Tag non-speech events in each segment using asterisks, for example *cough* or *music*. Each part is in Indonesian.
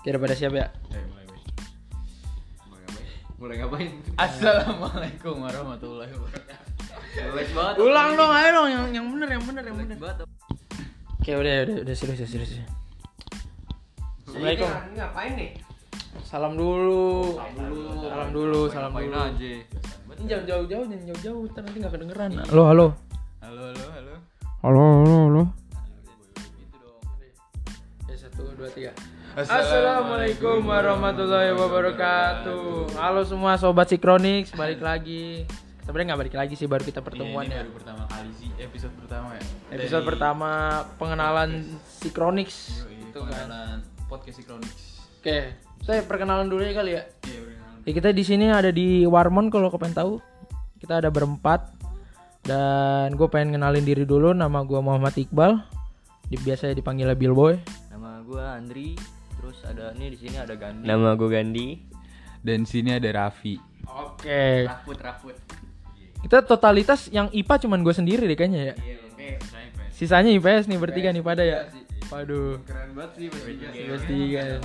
Kira pada siap ya? Eh, mulai. Mulai ngapain? Mulai ngapain? Assalamualaikum warahmatullahi wabarakatuh. Ulang dong, ayo dong yang yang bener, yang bener, yang bener. banget. Oke, udah, udah, udah serius, ya, serius. ya. Assalamualaikum. Ini ngapain nih? Salam dulu. Salam dulu. Salam dulu, salam dulu. aja. Jangan jauh-jauh, jangan jauh-jauh, nanti nggak kedengeran. Halo. Halo, warahmatullahi wabarakatuh. Halo semua sobat Sikronix, balik lagi. Sebenarnya nggak balik lagi sih, baru kita pertemuan Iya, ini ya. baru pertama kali sih episode pertama ya. Episode Dari- pertama pengenalan Sikronix. Yoi, Itu kan. pengenalan podcast Sikronix. Oke, saya perkenalan dulu ya kali ya. Iya, perkenalan. Ya, kita di sini ada di Warmon kalau kalian tahu. Kita ada berempat. Dan gue pengen kenalin diri dulu. Nama gue Muhammad Iqbal. Di, biasa dipanggil Bill Boy. Nama gua Andri. Terus ada nih di sini ada Gandhi. Nama gue Gandhi. Dan sini ada Raffi. Oke. Rafut Rafut. Kita totalitas yang IPA cuman gue sendiri deh kayaknya ya. Iya, oke. Sisanya IPS nih bertiga nih pada ya. Waduh. Keren banget sih bertiga. Bertiga. *laughs*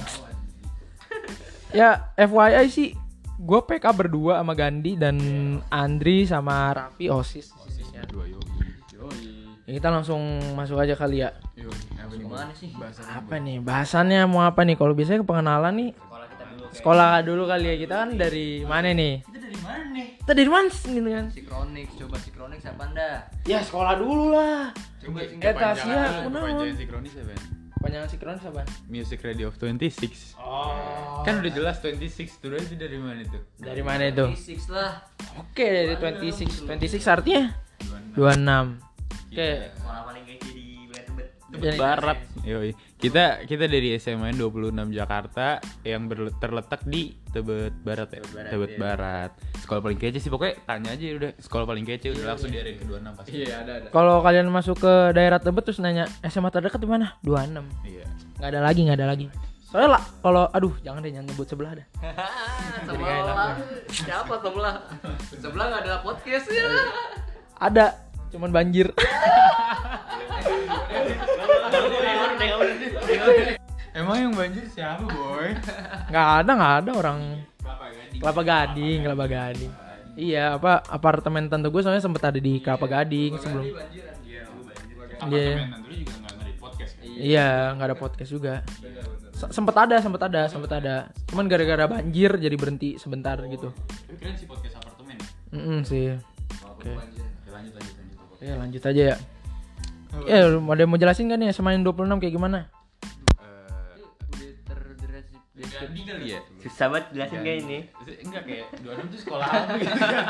Ya FYI sih gue PK berdua sama Gandhi dan Andri sama Raffi OSIS. Posisinya dua yoi. Yoi. Ya, kita langsung masuk aja kali ya. Yoi. Gimana sih? Bahasa Apa nih bahasannya mau apa nih? Kalau biasanya ke pengenalan nih Sekolah kita dulu. sekolah dulu kali ya. Kita kan dari mana nih? Kita dari mana nih? Kita dari mana sih gitu kan? Sikronix, coba Sikronix apa anda? Ya sekolah dulu lah. Coba Eh, singkat. Tasya, aku Kepanjangan naon? Sikronis ya, Ben? Panjangan sinkronis apa? Music Radio of 26. Oh. Kan udah jelas 26 tuh itu dari mana itu? Dari mana itu? Six lah. Oke, dari 26. 26 artinya 26. Oke. Sekolah paling kece di Wilayah Tebet. Jadi- Barat. Yoi. Kita kita dari SMA 26 Jakarta yang terletak di Tebet Barat ya. Tebet Barat, Tebet iya. Barat. Sekolah paling kece sih pokoknya tanya aja udah sekolah paling kece udah langsung diarahin ke 26 pasti. Iya ada ada. Kalau kalian masuk ke daerah Tebet terus nanya SMA terdekat di mana? 26. Iya. Nggak ada lagi, nggak ada lagi. Soalnya lah, kalau aduh jangan deh jangan nyebut sebelah dah. *laughs* sebelah. Siapa sebelah? Sebelah nggak ada podcast ya. Ada, cuman banjir. Emang yang banjir siapa, boy? Nggak ada, nggak ada orang Kelapa Gading. Kelapa Gading, Kelapa Gading. Iya, apa apartemen tante gue soalnya sempet ada di Kelapa Gading sebelum. Iya. Iya. Kan. Iya, nggak ada podcast juga. Sempet ada, sempet ada, sempet ada. Cuman gara-gara banjir jadi berhenti sebentar gitu. Tapi keren sih podcast apartemen. ya. Mm sih. Oke. Ya, lanjut lanjut lanjut. Ya lanjut aja ya. Ya, lu ada yang mau jelasin gak nih SMA 26 kayak gimana? Eh. Gandhi kali ya? Susah banget jelasin kayak ini. Enggak kayak 26 tuh sekolah apa gitu kan.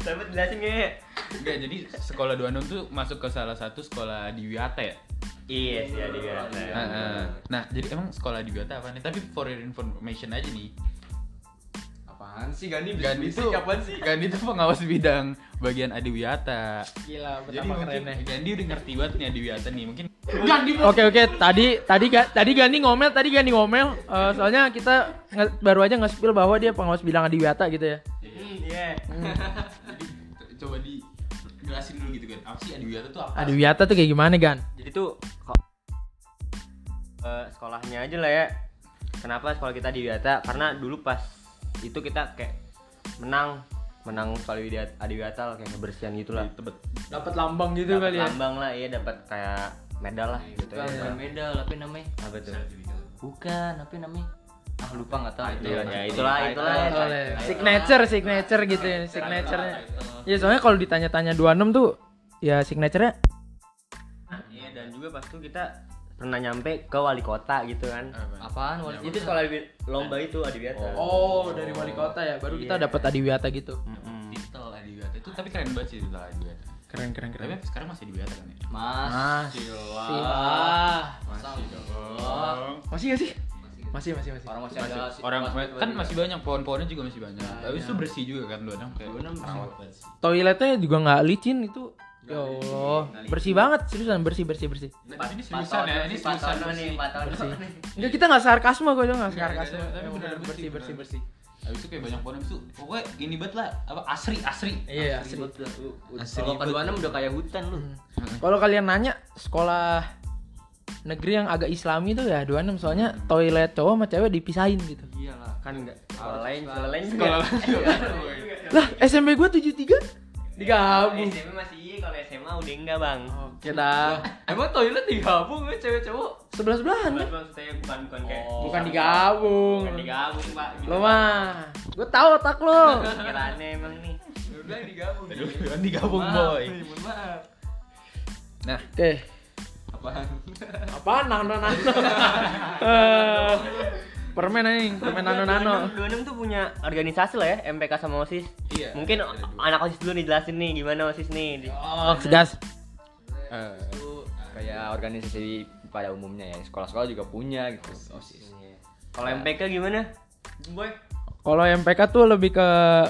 Susah banget jelasin kayak. Enggak, jadi sekolah 26 tuh masuk ke salah satu sekolah di Wiata ya? Iya sih ada kan. Heeh. Nah, jadi emang sekolah di Wiata apa nih? Tapi for your information aja nih. Apaan sih Gandhi? Gandhi tuh apaan sih? Gandhi tuh pengawas bidang bagian Adiwiyata. Gila, Jadi betapa kerennya. Gandhi udah ngerti banget nih Adiwiyata nih. Mungkin Oke oke, tadi tadi ga- tadi Gandhi ngomel, tadi Gandhi ngomel. Eh, soalnya kita nge- baru aja nge-spill bahwa dia pengawas bilang Adiwiyata gitu ya. Iya. jadi t- coba di jelasin dulu gitu kan. Apa sih Adiwiyata tuh apa? Adiwiyata tuh kayak gimana, Gan? Jadi tuh kok eh, sekolahnya aja lah ya. Kenapa sekolah kita di Wiata? Karena dulu pas itu kita kayak menang menang sekolah di Adiwiyata kayak kebersihan gitu lah. Tebet. Dapat lambang gitu Dapat kali ya. lambang lah, iya dapat kayak medal lah gitu ya. Bukan medal, apa namanya? Apa tuh? Bukan, apa namanya? Ah lupa nggak tahu. Iya, ya itulah itulah. Oh, ya. Oleh. Signature, signature gitu ya, signaturenya. Ya soalnya kalau ditanya-tanya 26 tuh ya signaturenya Iya dan juga pas itu kita pernah nyampe ke wali kota gitu kan. Apaan? Wali Itu sekolah di- lomba itu Adiwiyata. Oh, dari wali kota ya. Baru kita Iya. dapat Adiwiyata gitu. Mm-mm. Titel Adiwiyata itu tapi keren banget sih titel Adiwiyata. Keren keren Tapi keren. sekarang masih Adiwiyata kan ya? Mas. Silah. Masih dong. Masih gak sih? Masih masih masih. Orang masih ada Orang kan masih banyak pohon-pohonnya juga masih banyak. Tapi itu bersih juga kan lu kayak banget sih. Toiletnya juga nggak licin itu. Ya Allah, bersih banget seriusan bersih bersih bersih. Tapi ini seriusan ya, ini seriusan nih, bersih. empat tahun Bersih. Enggak kita nggak sarkasme kok, nggak Enggak, sarkasme. tapi Emang beneran bersih bersih, bersih bersih. Habis itu kayak banyak pohon itu pokoknya ini banget lah apa asri asri. Iya lu. Asli Kalau kedua udah kayak hutan lu. Kalau kalian nanya sekolah negeri yang agak islami tuh ya 26 soalnya toilet cowok sama cewek dipisahin gitu. Iyalah. kan enggak sekolah lain sekolah lain Sekolah Lah, SMP gua 73 digabung. SMP masih iya kalau SMA udah enggak bang Oke dah. Emang toilet digabung ya cewek cowok? Sebelah-sebelahan bukan kan? maksudnya bukan bukan kayak Bukan digabung. bukan digabung pak Lo mah, gua tahu otak lo. *laughs* kiraannya emang nih Udah digabung. Kan digabung boy. Mohon maaf. Nah, Oke. Apaan? Apaan nano nano? Eh, permen anjing, permen nano nano. 26 tuh punya organisasi lah ya MPK sama OSIS Iya, mungkin ada dua. anak OSIS dulu nih jelasin nih gimana OSIS nih Di- Oh, gas. eh, Itu kayak organisasi pada umumnya ya. Sekolah-sekolah juga punya gitu. OSIS. kalau MPK gimana boy Kalau MPK tuh lebih ke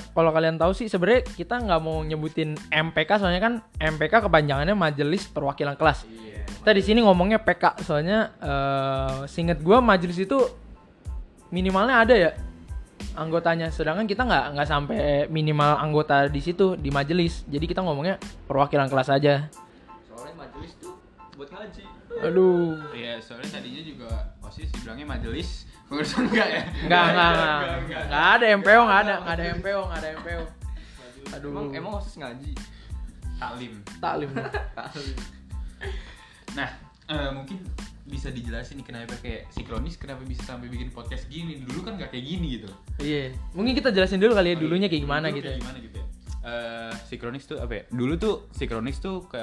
kalau kalian tahu sih sebenarnya kita nggak mau nyebutin MPK soalnya kan MPK kepanjangannya Majelis Perwakilan Kelas. Kita di sini ngomongnya PK soalnya eh singet gua majelis itu minimalnya ada ya anggotanya. Sedangkan kita nggak nggak sampai minimal anggota di situ di majelis. Jadi kita ngomongnya perwakilan kelas aja. Soalnya majelis tuh buat ngaji. aduh. Iya, soalnya tadinya juga OSIS dibilangnya majelis. Pengurusan enggak ya? nggak nggak nggak. Nggak ada MPO nggak ada nggak ada MPO nggak ada MPO aduh. Emang emang OSIS ngaji. Taklim. taklim. *laughs* Nah, eh, mungkin bisa dijelasin nih kenapa kayak sinkronis kenapa bisa sampai bikin podcast gini? Dulu kan nggak kayak gini gitu. Iya, mungkin kita jelasin dulu kali ya dulunya kayak gimana Dulu gitu. kayak ya. gimana gitu ya. Eh, Sinkronis tuh apa ya? Dulu tuh Sinkronis tuh ke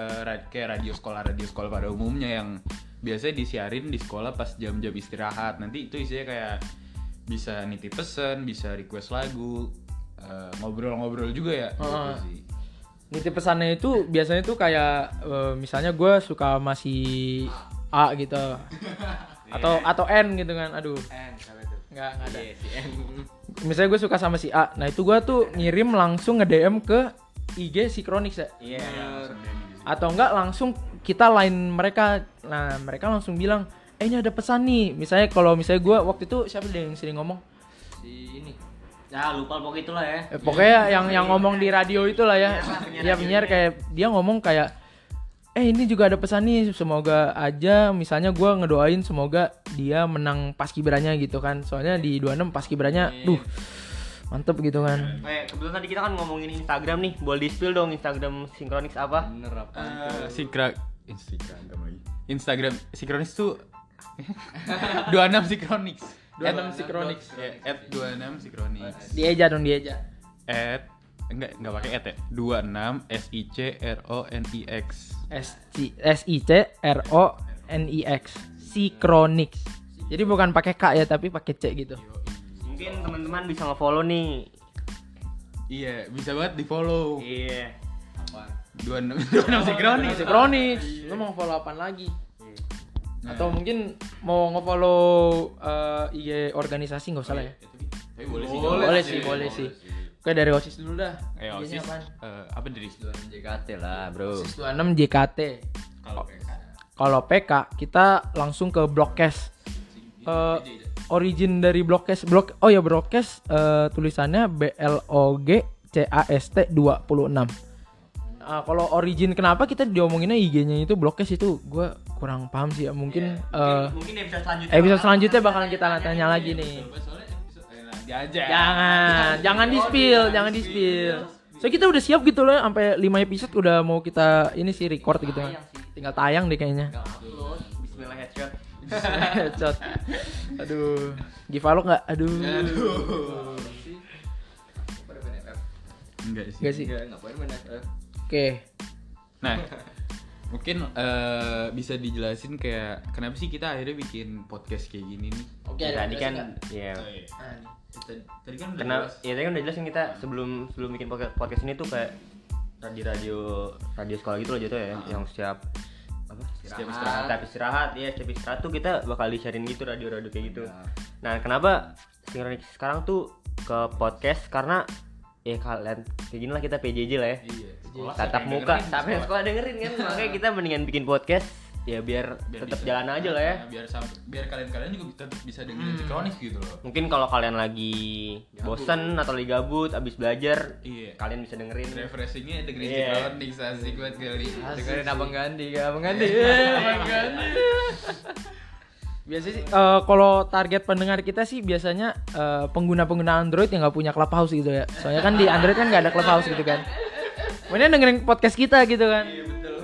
kayak radio sekolah radio sekolah pada umumnya yang biasanya disiarin di sekolah pas jam-jam istirahat. Nanti itu isinya kayak bisa nitip pesan bisa request lagu eh, ngobrol-ngobrol juga ya. Gitu Heeh. sih. Nitip pesannya itu biasanya tuh kayak eh, misalnya gue suka masih A gitu. Atau atau N gitu kan. Aduh, N siapa itu? nggak nggak ada. Iya, si N. Misalnya gue suka sama si A. Nah, itu gue tuh ngirim langsung nge-DM ke IG Sikronix ya. Iya. Langsung deh gitu. Atau enggak langsung kita line mereka. Nah, mereka langsung bilang, "Eh, ini ada pesan nih." Misalnya kalau misalnya gue waktu itu siapa yang sering ngomong? Si ini. Ya lupa pokoknya itulah ya. Eh, pokoknya yang yang ngomong di radio itulah ya. Iya penyiar kayak dia ngomong kayak eh ini juga ada pesan nih semoga aja misalnya gua ngedoain semoga dia menang paskibranya gitu kan. Soalnya di 26 paskibranya duh mantep gitu kan. Eh, kebetulan tadi kita kan ngomongin Instagram nih. Boleh di spill dong Instagram Synchronics apa? Bener apa? Eh, Sinkra Instagram lagi. Instagram Sinkronis tuh 26 Sinkronix. 26 Sinkronix. Ya, at 26 Sinkronix. Dieja dong dieja. At enggak enggak pakai at ya. 26 S I C R O N I X. S C S I C R O N I X. Synchronics. Jadi bukan pakai K ya tapi pakai C gitu. Mungkin teman-teman bisa nge-follow nih. Iya, bisa banget di-follow. Iya. 26 26 Sinkronix. Synchronics. Lu mau follow apaan lagi? Nah, Atau mungkin mau nge-follow eh, IG organisasi nggak usah lah ya. ya, tapi, tapi boleh sih. Boleh Boleh sih, boleh sih. Oke dari OSIS dulu dah. Eh, OSIS apaan? eh, apa dari Tuan JKT lah, Bro. OSIS 26 JKT. Kalau PK. Kalau PK kita langsung ke Blokes. Eh, origin dari Blokes blok oh ya Blokes eh, tulisannya B L O G C A S T 26. Ah, kalau origin kenapa kita diomonginnya IG-nya itu Blokes itu gue kurang paham sih ya. Mungkin eh, Mungkin episode selanjutnya. episode selanjutnya bakalan kita tanya lagi nih. Soalnya aja. Jangan, jangan di spill, jangan di spill. So kita udah siap gitu loh, sampai 5 episode udah mau kita ini sih record gitu kan. Tinggal tayang deh kayaknya. Bismillah headshot. Headshot. Aduh, Givalo nggak? Aduh. FF. Enggak sih. Enggak sih. Enggak, ngapain main FF? Oke. Nah, mungkin eh, bisa dijelasin kayak kenapa sih kita akhirnya bikin podcast kayak gini nih? Oke, Ya, tadi kan ya Tadi, tadi kan udah karena jelas. ya tadi kan udah jelas kan kita sebelum sebelum bikin podcast, ini tuh kayak radio radio radio sekolah gitu loh jatuh ya yang siap apa? Setiap istirahat. setiap istirahat ya setiap istirahat tuh kita bakal di-sharein gitu radio-radio kayak gitu. Ya. nah kenapa sekarang tuh ke podcast? Karena ya kalian kayak gini lah kita PJJ lah ya Iya. tatap muka sampai sekolah dengerin kan *laughs* makanya kita mendingan bikin podcast ya biar, Biar tetap bisa. jalan aja lah ya Nah, biar sampai biar kalian-kalian juga tetap bisa dengerin Hmm. Sikronis gitu loh. mungkin kalau kalian lagi bosen atau lagi gabut abis belajar Iya. kalian bisa dengerin Refreshingnya dengerin Iya. Sikronis asik banget kali. Dengerin abang Gandhi, abang Gandhi. Abang Gandhi. *laughs* Biasanya sih eh, kalau target pendengar kita sih biasanya eh, pengguna-pengguna Android yang nggak punya Clubhouse gitu ya. Soalnya kan di Android kan nggak ada Clubhouse gitu kan. Kemudian dengerin podcast kita gitu kan. Iya betul.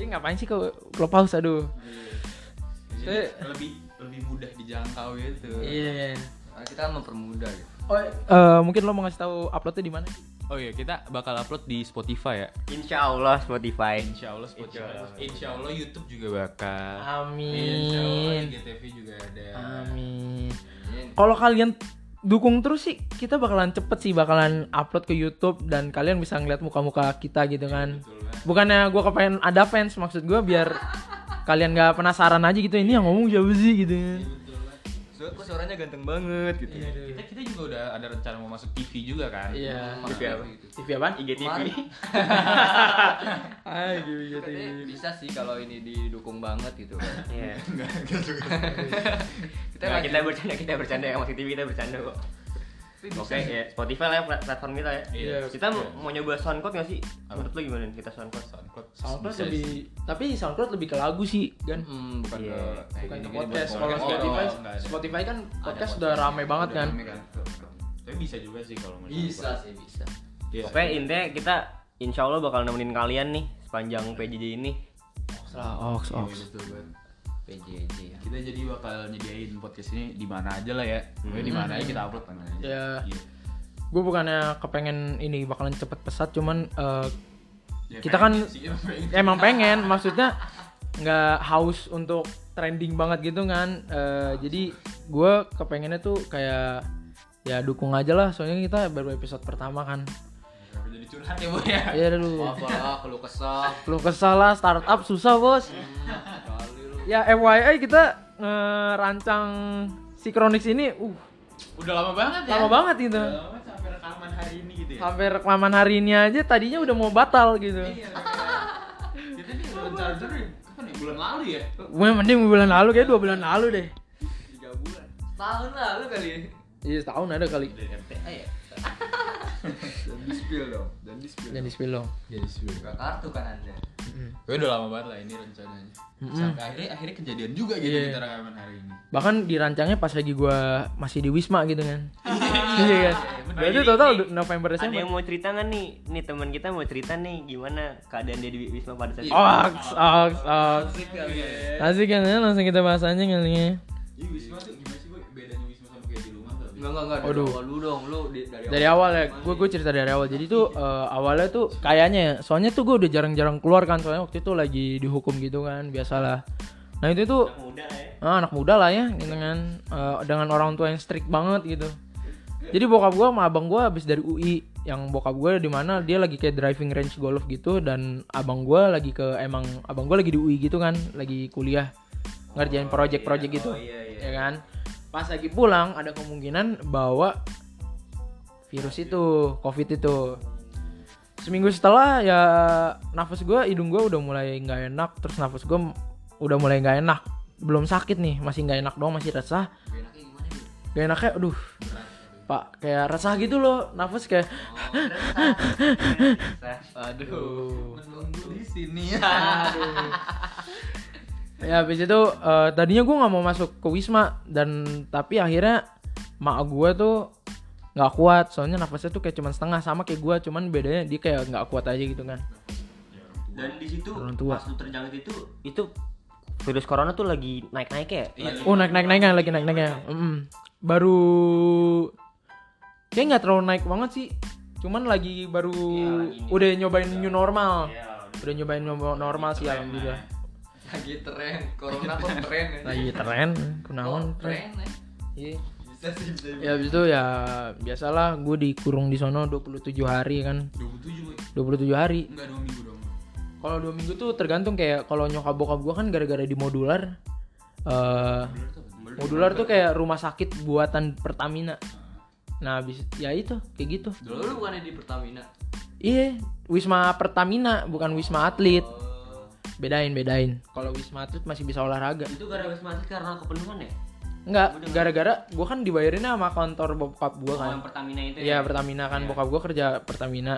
Ini ngapain sih kok Clubhouse aduh. Jadi lebih lebih mudah dijangkau gitu. Iya. Nah, kita kan mempermudah gitu. Oh, eh, mungkin lo mau ngasih tahu uploadnya di mana? Oh iya, kita bakal upload di Spotify ya. insya Allah Spotify Insya Allah Spotify. Insya Allah YouTube juga bakal. Amin. Insya Allah. Amin. Kalau kalian dukung terus sih, kita bakalan cepet sih bakalan upload ke YouTube dan kalian bisa ngeliat muka-muka kita gitu kan. Betul kan? Bukannya gue kepengen ada fans, maksud gue biar kalian gak penasaran aja gitu ini yang ngomong siapa sih gitu kan. So, kok suaranya ganteng banget gitu. Kita kita juga udah ada rencana mau masuk TV juga kan. Iya. TV apa? TV apaan? IGTV. Ah, gitu, Katanya bisa sih kalau ini didukung banget gitu. Iya. *laughs* kita Nah, kita bercanda kita bercanda ya masih TV kita bercanda kok Oke sih. ya Spotify lah ya plat- platform kita ya. Iya. Kita mau, mau nyoba SoundCloud nggak sih? Menurut lu gimana nih kita SoundCloud? SoundCloud. SoundCloud bisa lebih, sih. tapi SoundCloud lebih ke lagu sih kan. Hmm, bukan Iya. ke kayak Bukan ke podcast. Kalau. Spotify, Oh. Spotify kan Ada podcast udah rame banget Udah kan. rame kan. Tapi bisa juga sih kalau mau Bisa sih, bisa. Iya. Oke intinya kita insya Allah bakal nemenin kalian nih sepanjang PJJ ini. Ox, Iya, ox. betul banget. PJJ ya. Kita jadi bakal nyediain podcast ini di mana aja lah ya. Pokoknya di mana aja kita upload mana aja. Ya. Iya. Gue bukannya kepengen ini bakalan cepet pesat, cuman eh, Ya, Kita pengen kan- sih, emang pengen. emang pengen, maksudnya nggak haus untuk trending banget gitu kan. Eh, jadi gue kepengennya tuh kayak ya dukung aja lah, soalnya kita baru episode pertama kan. Jadi curhat ya bu ya? Iya dulu. Apa lah, kalau kesah. Lu kesal lah startup susah bos. Ya FYI kita ngerancang Synchronics ini uh Udah lama banget ya. lama banget gitu. Udah lama banget sampai rekaman hari ini gitu ya. Sampai rekaman hari ini aja tadinya udah mau batal gitu. Iya. Kita nih udah rencana dulu ya. Kapan ya? Bulan lalu ya? Gue mending bulan lalu kayak dua bulan lalu deh. Tiga bulan. Tahun lalu kali. Iya setahun ada kali. Dari MTA ya? *laughs* Dan di spill dong. Dan di spill. Jadi spill dong. Jadi sebelum. Buka kartu kan anda. Gue udah lama banget lah ini rencananya. Sampai akhirnya akhirnya kejadian juga gitu Iya. kita rekaman hari ini. Bahkan dirancangnya pas lagi gua masih di Wisma gitu kan. *laughs* Iya kan. bener. Berarti Ini- total ini- November Ada yang Desember. mau cerita nggak nih? Nih teman kita mau cerita nih gimana keadaan dia di Wisma pada saat itu. Ox, ox, ox. Ya. Asik kan ya langsung kita bahas aja kali ya. Iya Wisma tuh gimana Enggak enggak enggak. Dari awal dulu dong. Lu di, dari, Dari awal ya, gue gue cerita dari awal. Jadi tuh eh, awalnya tuh kayaknya ya, soalnya tuh gue udah jarang-jarang keluar kan, soalnya waktu itu lagi dihukum gitu kan, biasalah. Nah itu tuh Anak muda ya. ah, anak muda lah ya, gitu kan, Eh, dengan orang tua yang strict banget gitu. Jadi bokap gue sama abang gue habis dari UI, yang bokap gue di mana dia lagi kayak driving range golf gitu, dan abang gue lagi ke emang abang gue lagi di UI gitu kan, lagi kuliah ngerjain project-project gitu, ya kan. Pas lagi pulang ada kemungkinan bawa virus itu, covid itu. Seminggu setelah ya nafas gue, hidung gue udah mulai nggak enak, terus nafas gue udah mulai nggak enak. Belum sakit nih, masih nggak enak doang, masih resah. Enaknya gimana? Gak enaknya, aduh. Pak, kayak resah gitu loh, nafas kayak *laughs* Aduh. Menunggu di sini ya. *laughs* ya habis itu eh, tadinya gue nggak mau masuk ke wisma dan tapi akhirnya mak gue tuh nggak kuat soalnya nafasnya tuh kayak cuman setengah sama kayak gue cuman bedanya dia kayak nggak kuat aja gitu kan Dan di situ Orang tua. pas lu terjangkit itu itu virus corona tuh lagi naik-naik ya. Iya. oh naik naik naiknya lagi naik naiknya Mm-mm. baru kayak nggak terlalu naik banget sih cuman lagi baru lagi nih. udah nyobain new normal Iya. udah nyobain new normal sih alhamdulillah Lagi tren. Corona kok tren ya. lagi tren kunaon Kok tren tren ya. Iya. Bisa sih bisa. ya habis itu ya biasalah gue dikurung di sono 27 hari kan 27 boy. 27 hari Enggak dua minggu dong. kalau dua minggu tuh tergantung kayak kalau nyokap bokap gue kan gara-gara di modular eh modular tuh kayak rumah sakit buatan Pertamina nah habis ya itu kayak gitu Dulu lu bukannya di Pertamina. iya wisma Pertamina bukan wisma atlet Oh. Bedain bedain kalau wisma atlet masih bisa olahraga Itu gara-gara Wisma Atlet karena kepenuhan ya? enggak gara-gara gua kan dibayarinnya sama kantor bokap gua Oh, kan yang Pertamina itu Iya ya? Pertamina kan Iya. bokap gua kerja Pertamina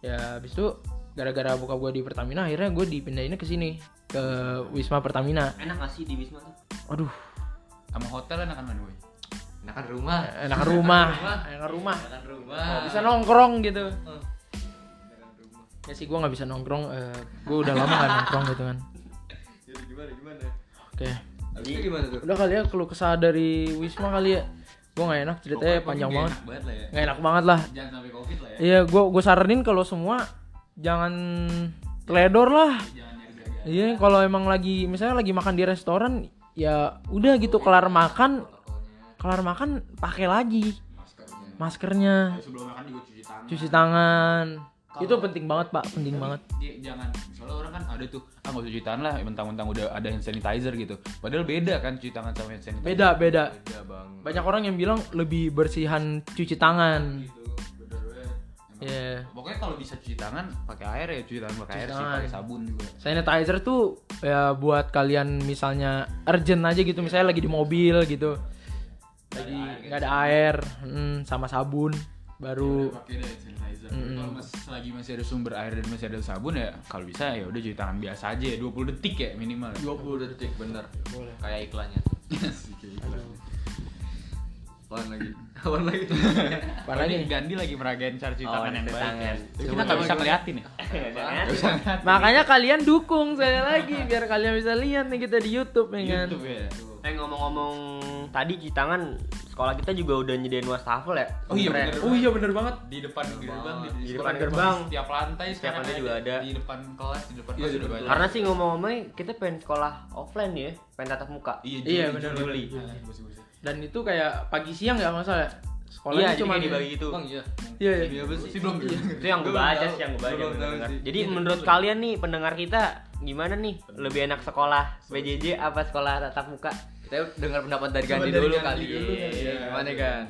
ya habis itu gara-gara bokap gua di Pertamina akhirnya gue dipindahinnya ke sini ke Wisma Pertamina Enak gak sih di Wisma tuh? aduh Sama hotel enakan mana gue? Enakan rumah. enak rumah enak rumah Enakan rumah. Oh, bisa nongkrong gitu Enakan rumah. Ya sih gua nggak bisa nongkrong eh gue udah lama gak nongkrong gitu kan Jadi gimana gimana? oke Jadi gimana tuh? udah kali ya keluh kesah dari Wisma kali ya gue nggak enak ceritanya Pokoknya panjang banget enak banget lah ya. nggak enak banget lah Jangan sampai covid lah ya. iya gue gue saranin kalau semua jangan teledor lah iya kalau emang lagi misalnya lagi makan di restoran ya udah gitu kelar makan kelar makan pakai lagi maskernya. maskernya Sebelum makan juga cuci tangan. cuci tangan itu penting banget pak. Penting banget. Dia jangan soalnya orang kan ada tuh ah nggak usah cuci tangan lah mentang-mentang udah ada hand sanitizer gitu. Padahal beda kan cuci tangan sama hand sanitizer. Beda beda. Beda bang. banyak orang yang bilang lebih bersihan cuci tangan. Gitu Iya. pokoknya kalau bisa cuci tangan pakai air ya cuci tangan pakai air sih tangan. pakai sabun juga. Sanitizer tuh ya buat kalian misalnya urgent aja gitu. Misalnya lagi di mobil gitu. Lagi nggak ada air mm, sama sabun baru pakai deh hand sanitizer. Mm-mm. kalau mas lagi masih ada sumber air dan masih ada sabun ya kalau bisa ya udah cuci tangan biasa aja ya 20 detik ya minimal 20 detik bener. Boleh. Kayak iklannya. Kayak gitu. *laughs* Apaan lagi? Apaan lagi? lagi Gandhi lagi meragain cara cuci Oh, tangan yang baik tangan. ya. Tapi kita *laughs* nggak bisa ngeliatin ya makanya kalian dukung saya lagi biar kalian bisa lihat nih kita di YouTube ya kan YouTube ya Eh ngomong-ngomong tadi cuci tangan sekolah kita juga udah nyediain wastafel ya? Oh iya, bener. oh iya bener banget di depan gerbang di, Di sekolah depan gerbang. setiap lantai Setiap sekarang lantai juga ada. di depan kelas di depan Iya, kelas di depan banyak Karena sih ngomong-ngomong kita pengen sekolah offline ya, pengen tatap muka. iya Iya, Juli, bener, Juli. Ah, bagus-bagus. dan itu kayak pagi siang ya masalah ya sekolahnya iya, cuma dibagi gitu. Bang iya. iya iya Iya sih? Belum Iya. Itu yang gue baca sih, yang gue baca. Jadi Iya, menurut kalian nih pendengar kita gimana nih? Lebih enak sekolah PJJ apa sekolah tatap muka? Kita dengar pendapat dari Gandhi dari dulu Gandhi kali. dulu kali ya. Gimana kan?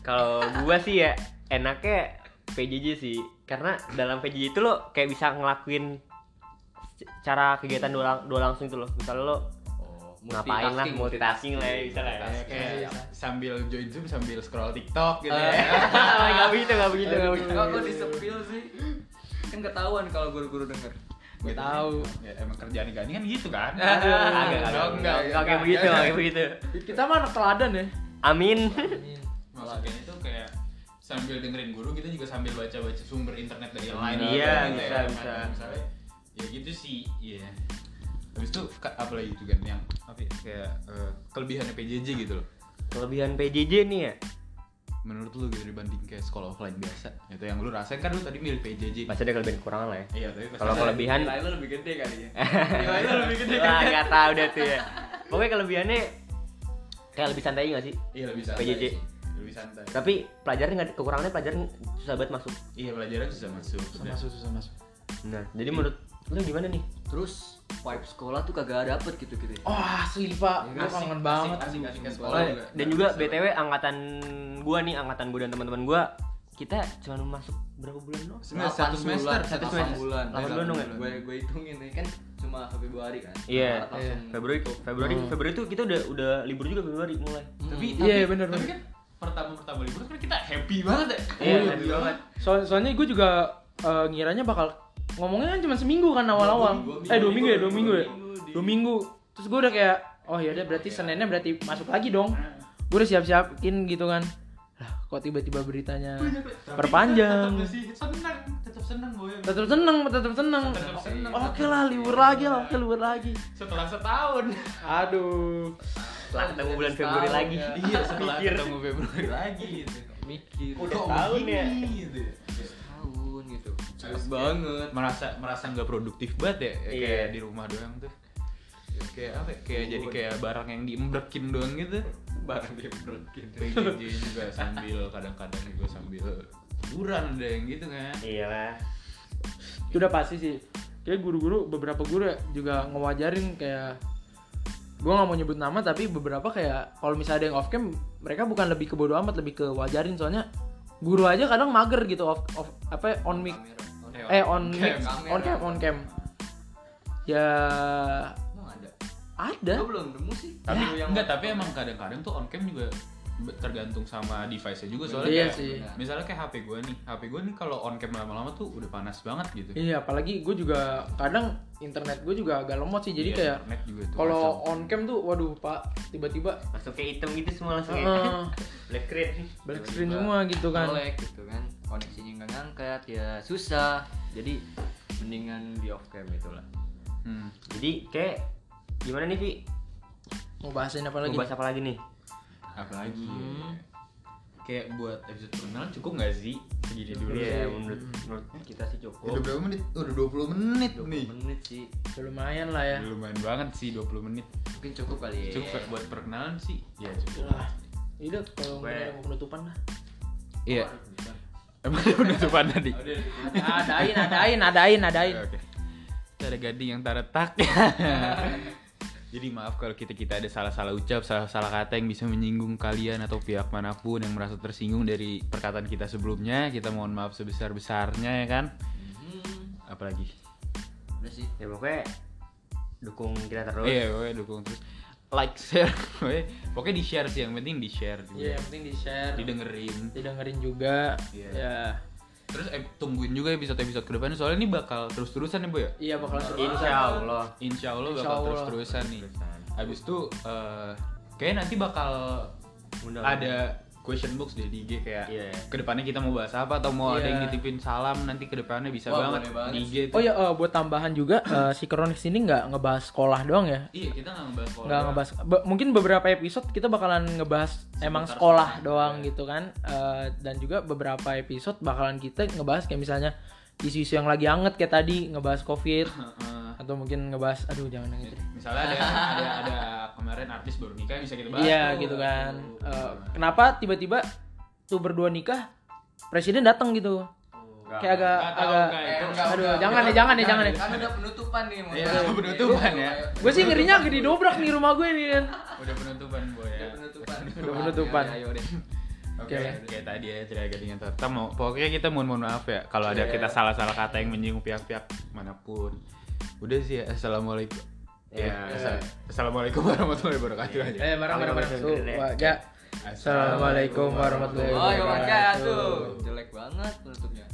Kalau gua sih ya enaknya PJJ sih, karena dalam PJJ itu lo kayak bisa ngelakuin cara kegiatan dua, lang- dua langsung itu loh. Misalnya lo Oh, ngapain lah multitasking lah ya, bisa lah ya. Kayak sambil join zoom sambil scroll tiktok gitu Eh. ya *laughs* Gak begitu, gak begitu, gak begitu. Kok kok disepil sih? Kan ketahuan kalau guru-guru denger. Gue tahu ya, emang kerjaan Gandhi kan gitu kan Agak, agak, Oh, enggak, kayak begitu, kayak begitu. kita mah anak teladan ya Amin. maksudnya itu kayak sambil dengerin guru kita juga sambil baca-baca sumber internet dari yang lain Iya, gitu ya. bisa, bisa. misalnya, ya gitu sih iya habis itu ka- apa lagi itu kan yang apa ya, kayak eh, kelebihannya PJJ gitu loh Kelebihan PJJ nih ya. Menurut lu gitu dibanding kayak sekolah offline biasa itu yang lu rasain kan lu tadi milih PJJ Pasti ada kelebihan kekurangan lah ya. iya tapi Kalau kelebihan Nilai lu lebih gede kali ya. *laughs* Nilai lu lebih gede Wah, gak tau deh tuh ya. Pokoknya kelebihannya kayak lebih santai gak sih? iya lebih santai PJJ. sih. lebih santai Tapi pelajaran nggak kekurangannya pelajaran susah banget masuk. iya pelajaran susah masuk susah masuk susah masuk Nah, jadi menurut lu gimana nih? Terus vibe sekolah tuh kagak dapet gitu gitu. oh asli pak gue Asik, kangen asik, banget asik asik ke Oh, sekolah iya. juga Dan juga BTW angkatan gua nih, angkatan gua dan teman-teman gua kita cuma masuk berapa bulan doang? Semester, satu semester satu satu semester. bulan. Delapan bulan dong ya? Gue gue hitungin nih kan cuma Februari kan. Iya. Maret langsung Februari Februari Hmm. Februari itu kita udah udah libur juga Februari mulai. tapi Iya, tapi- bener, tapi kan pertama pertama libur kan kita happy banget ya Iya, Oh, happy banget. So- soalnya gue juga eh, ngiranya bakal ngomongnya kan cuma seminggu kan awal-awal. Dua minggu, eh dua minggu ya, dua minggu ya. Dua minggu. Terus gue udah kayak, oh ya udah berarti seninnya berarti masuk lagi dong. Gue udah siap-siapin gitu kan. Lah, kok tiba-tiba beritanya Tapi perpanjang. tetap senang tetap senang gue Tetap seneng, tetap seneng. Tetap seneng. Oke lah, libur lagi lah, oke libur lagi. setelah setahun Aduh. Setelah ketemu bulan Februari lagi. ya. iya setelah Mikir. ketemu Februari lagi gitu mikir. Udah tahun ya? Gitu banget. merasa merasa nggak produktif banget ya ya, Iya. kayak di rumah doang tuh Ya, kayak apa ya? kayak jadi kayak barang yang diembrekin doang gitu Barang dia broken. PJJ juga sambil kadang-kadang juga sambil liburan ada yang gitu kan Iyalah. Itu udah pasti sih. Kayak guru-guru beberapa guru ya juga ngewajarin kayak gue nggak mau nyebut nama tapi beberapa kayak kalau misalnya ada yang off cam mereka bukan lebih ke bodo amat lebih ke wajarin soalnya guru aja kadang mager gitu off, off apa ya, on mic. Eh on mic Kamera. on cam on cam. Ya. Ada? ada. Belum nemu sih. Tapi Video enggak, tapi emang kadang-kadang tuh on cam juga tergantung sama device-nya juga soalnya Iya kayak sih. misalnya kayak HP gue nih, HP gue nih kalau on cam lama-lama tuh udah panas banget gitu. iya apalagi gue juga kadang internet gue juga agak lemot sih jadi Iya, kayak kalau on cam tuh waduh pak tiba-tiba Langsung kayak hitam gitu semua langsung ya. Heeh. *laughs* Black screen. black screen semua gitu kan Nge-lag gitu kan. Koneksinya nggak ngangkat ya susah. Jadi mendingan di off cam itulah. Hmm. Jadi kayak gimana nih Vi? mau bahasin apa Mau lagi bahas apa lagi nih? Apalagi Hmm. kayak buat episode perkenalan cukup nggak sih? Segini dulu Iya, sih. menurut menurut kita sih Udah cukup. berapa menit? Udah 20 menit 20 nih. menit sih. Udah lumayan lah ya Udah Lumayan banget sih 20 menit. Mungkin cukup kali ya. Cukup buat perkenalan sih. Ya cukup. lah Iya kalau nggak ada penutupan lah Iya. Emang ada penutupan tadi? adain adain adain adain Oke. Ada gading yang tak retak. *laughs* Jadi maaf kalau kita kita ada salah-salah ucap, salah-salah kata yang bisa menyinggung kalian atau pihak mana pun yang merasa tersinggung dari perkataan kita sebelumnya. Kita mohon maaf sebesar-besarnya ya kan. Hmm, Apalagi. udah sih. Ya pokoknya dukung kita terus. Iya, pokoknya dukung terus. Like, share, *laughs* pokoknya, pokoknya di share sih yang penting di share. Iya yang penting di share Didengerin. didengerin juga Iya. ya Terus eh, tungguin juga episode-episode ke depannya soalnya ini bakal terus-terusan ya bu ya. iya bakal seru Insya Allah. Insya Allah Insya bakal Allah. terus-terusan nih. Habis itu eh kayaknya nanti bakal Undang. ada question box deh di IG kayak Iya. ke depannya kita mau bahas apa atau mau ada Iya. yang nitipin salam nanti ke depannya bisa Wah, banget, banget di IG tuh. oh ya eh, buat tambahan juga eh, si Kronik ini nggak ngebahas sekolah doang ya Iya kita nggak ngebahas sekolah. nggak ngebahas be- mungkin beberapa episode kita bakalan ngebahas emang sekolah doang gitu kan Eh, dan juga beberapa episode bakalan kita ngebahas kayak misalnya isu-isu yang lagi anget kayak tadi ngebahas covid Heeh. atau mungkin ngebahas aduh jangan yang itu deh. Misalnya ada ada ada kemarin artis baru nikah bisa kita bahas. iya tuh. gitu kan Tuh. Eh, kenapa tiba-tiba tuh berdua nikah presiden datang gitu kayak agak tahu, agak nggak, Eh, itu. enggak, aduh enggak, jangan enggak. deh jangan deh jangan deh Kan udah penutupan nih. mau Iya, tahu. penutupan ya. gue sih ngerinya gede dobrak nih rumah gue nih kan Udah penutupan boy ya. Udah penutupan. Udah penutupan. Ayo, ayo deh. Oke, Oke. kayak tadi ya gading yang tetap mau pokoknya kita mohon mohon maaf ya kalau ada Iya. kita salah-salah kata yang menyinggung pihak-pihak mana pun. Udah sih ya, assalamualaikum. Ya, Iya. assa- assalamualaikum *laughs* warahmatullahi wabarakatuh aja. eh tuh Assalamualaikum. Warahmatullahi Oh, ya wabarakatuh. tuh. Jelek banget penutupnya.